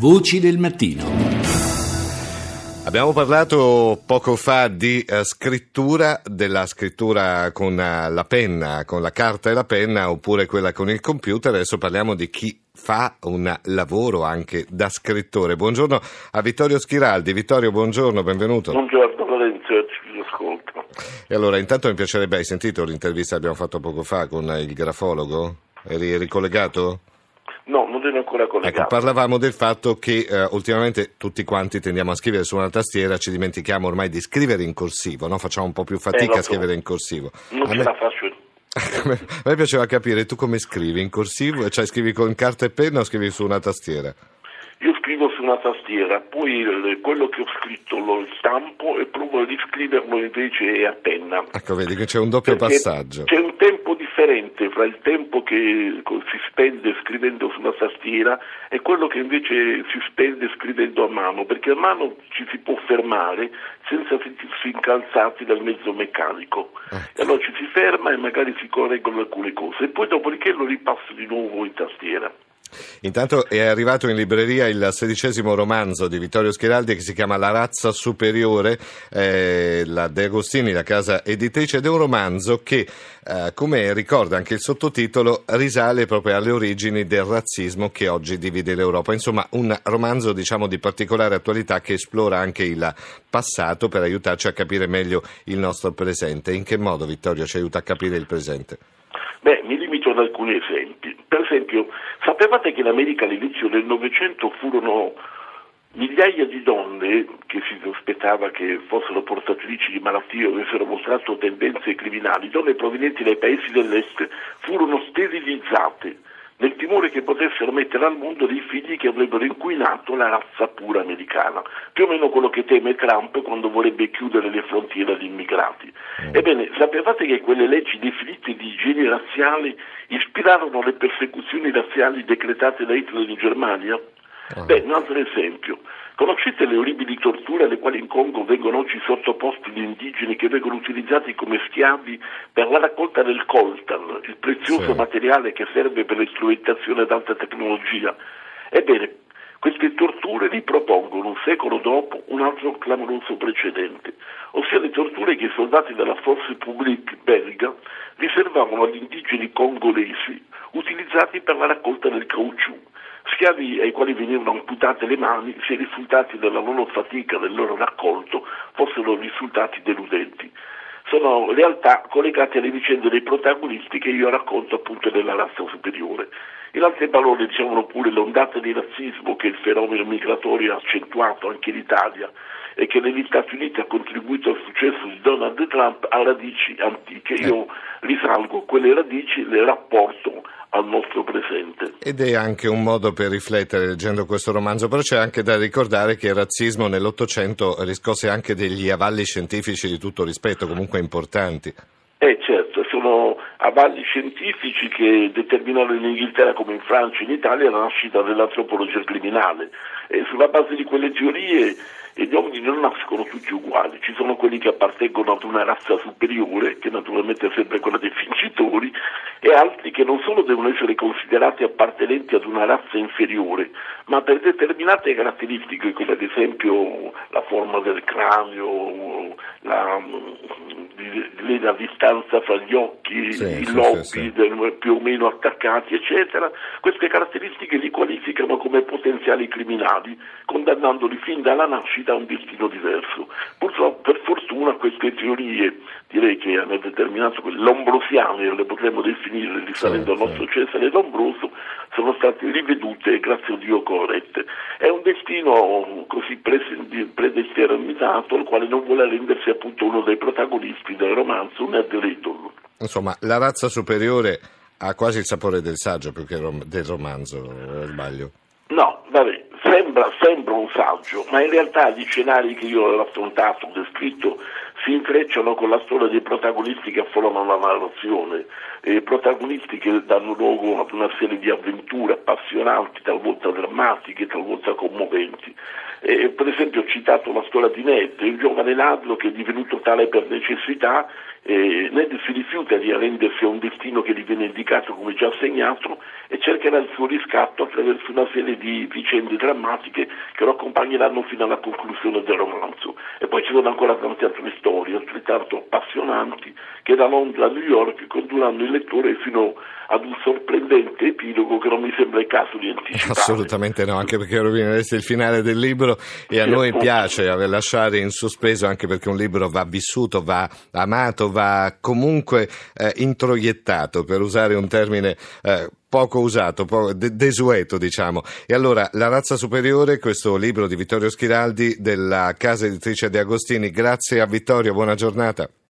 Voci del mattino. Abbiamo parlato poco fa di uh, scrittura, della scrittura con uh, la penna, con la carta e la penna, oppure quella con il computer. Adesso parliamo di chi fa un lavoro anche da scrittore. Buongiorno a Vittorio Schiraldi. Vittorio, buongiorno, benvenuto. Buongiorno Lorenzo, ci ascolto. E allora, intanto mi piacerebbe, hai sentito l'intervista che abbiamo fatto poco fa con il grafologo? Eri ricollegato? No, non ero ancora collegato. Ecco, parlavamo del fatto che eh, ultimamente tutti quanti tendiamo a scrivere su una tastiera, ci dimentichiamo ormai di scrivere in corsivo, no? facciamo un po' più fatica Eh, a scrivere in corsivo. Non a, ce me, la faccio. a me piaceva capire tu come scrivi in corsivo, cioè scrivi con carta e penna o scrivi su una tastiera? Io scrivo su una tastiera, poi quello che ho scritto lo stampo e provo a riscriverlo invece a penna. Ecco, vedi che c'è un doppio Perché passaggio. C'è un differente fra il tempo che si spende scrivendo sulla tastiera e quello che invece si spende scrivendo a mano, perché a mano ci si può fermare senza sentirsi incalzati dal mezzo meccanico. E allora ci si ferma e magari si correggono alcune cose e poi dopodiché lo ripasso di nuovo in tastiera. Intanto è arrivato in libreria il sedicesimo romanzo di Vittorio Schiraldi che si chiama La razza superiore, eh, la De Agostini, la casa editrice, ed è un romanzo che, eh, come ricorda anche il sottotitolo, risale proprio alle origini del razzismo che oggi divide l'Europa. Insomma, un romanzo diciamo di particolare attualità che esplora anche il passato per aiutarci a capire meglio il nostro presente. In che modo Vittorio ci aiuta a capire il presente? Beh, mi limito ad alcuni esempi. Per esempio, sapevate che in America all'inizio del Novecento furono migliaia di donne che si sospettava che fossero portatrici di malattie o avessero mostrato tendenze criminali, donne provenienti dai paesi dell'est, furono sterilizzate nel timore che potessero mettere al mondo dei figli che avrebbero inquinato la razza pura americana, più o meno quello che teme Trump quando vorrebbe chiudere le frontiere agli immigrati. Ebbene, sapevate che quelle leggi definite di igiene razziale ispirarono le persecuzioni razziali decretate da Hitler in Germania? Beh, un altro esempio. Conoscete le orribili torture alle quali in Congo vengono oggi sottoposti gli indigeni che vengono utilizzati come schiavi per la raccolta del coltan, il prezioso Sì. materiale che serve per l'esperimentazione ad alta tecnologia? Ebbene, queste torture ripropongono un secolo dopo un altro clamoroso precedente, ossia le torture che i soldati della Force Publique belga riservavano agli indigeni congolesi utilizzati per la raccolta del caucciù schiavi ai quali venivano amputate le mani se i risultati della loro fatica, del loro raccolto, fossero risultati deludenti. Sono realtà collegate alle vicende dei protagonisti che io racconto appunto della razza superiore. In altre parole diciamo pure l'ondata di razzismo che il fenomeno migratorio ha accentuato anche in Italia e che negli Stati Uniti ha contribuito al successo di Donald Trump ha radici antiche. Io risalgo quelle radici e le rapporto al nostro presente. Ed è anche un modo per riflettere leggendo questo romanzo, però c'è anche da ricordare che il razzismo nell'Ottocento riscosse anche degli avalli scientifici di tutto rispetto, comunque importanti. Eh certo, sono avalli scientifici che determinano in Inghilterra come in Francia e in Italia la nascita dell'antropologia criminale. E sulla base di quelle teorie gli uomini non nascono tutti uguali, ci sono quelli che appartengono ad una razza superiore, che naturalmente è sempre quella dei vincitori, e altri che non solo devono essere considerati appartenenti ad una razza inferiore, ma per determinate caratteristiche come ad esempio la forma del cranio, la, la distanza fra gli occhi, Sì, i sì, lobi sì, del- più o meno attaccati, eccetera, queste caratteristiche li qualificano come potenziali criminali, condannandoli fin dalla nascita a un destino diverso. Purtroppo, per fortuna, queste teorie, direi che hanno determinato quelle lombrosiane, le potremmo definire risalendo al nostro Cesare Lombroso, sono state rivedute grazie a Dio corrette. È destino così predeterminato al quale non vuole rendersi appunto uno dei protagonisti del romanzo, Ned Riddle. Insomma, la razza superiore ha quasi il sapore del saggio più che rom- del romanzo, o sbaglio. No, vabbè, sembra, sembra un saggio, ma in realtà gli scenari che io ho affrontato, ho descritto, si intrecciano con la storia dei protagonisti che affollano la narrazione, eh, protagonisti che danno luogo ad una serie di avventure appassionanti, talvolta drammatiche, talvolta commoventi. Eh, per esempio ho citato la storia di Ned, il giovane ladro che è divenuto tale per necessità eh, Ned si rifiuta di arrendersi a un destino che gli viene indicato come già assegnato e cercherà il suo riscatto attraverso una serie di vicende drammatiche che lo accompagneranno fino alla conclusione del romanzo. E poi ci sono ancora tante altre contacto appassionanti, che da Londra a New York condurranno il lettore fino ad un sorprendente epilogo che non mi sembra il caso di anticipare. Assolutamente no, anche perché rovinereste il finale del libro e a noi piace lasciare in sospeso anche perché un libro va vissuto, va amato, va comunque eh, introiettato, per usare un termine eh, poco usato, poco desueto diciamo. E allora La razza superiore, questo libro di Vittorio Schiraldi della casa editrice De Agostini. Grazie a Vittorio, buona giornata.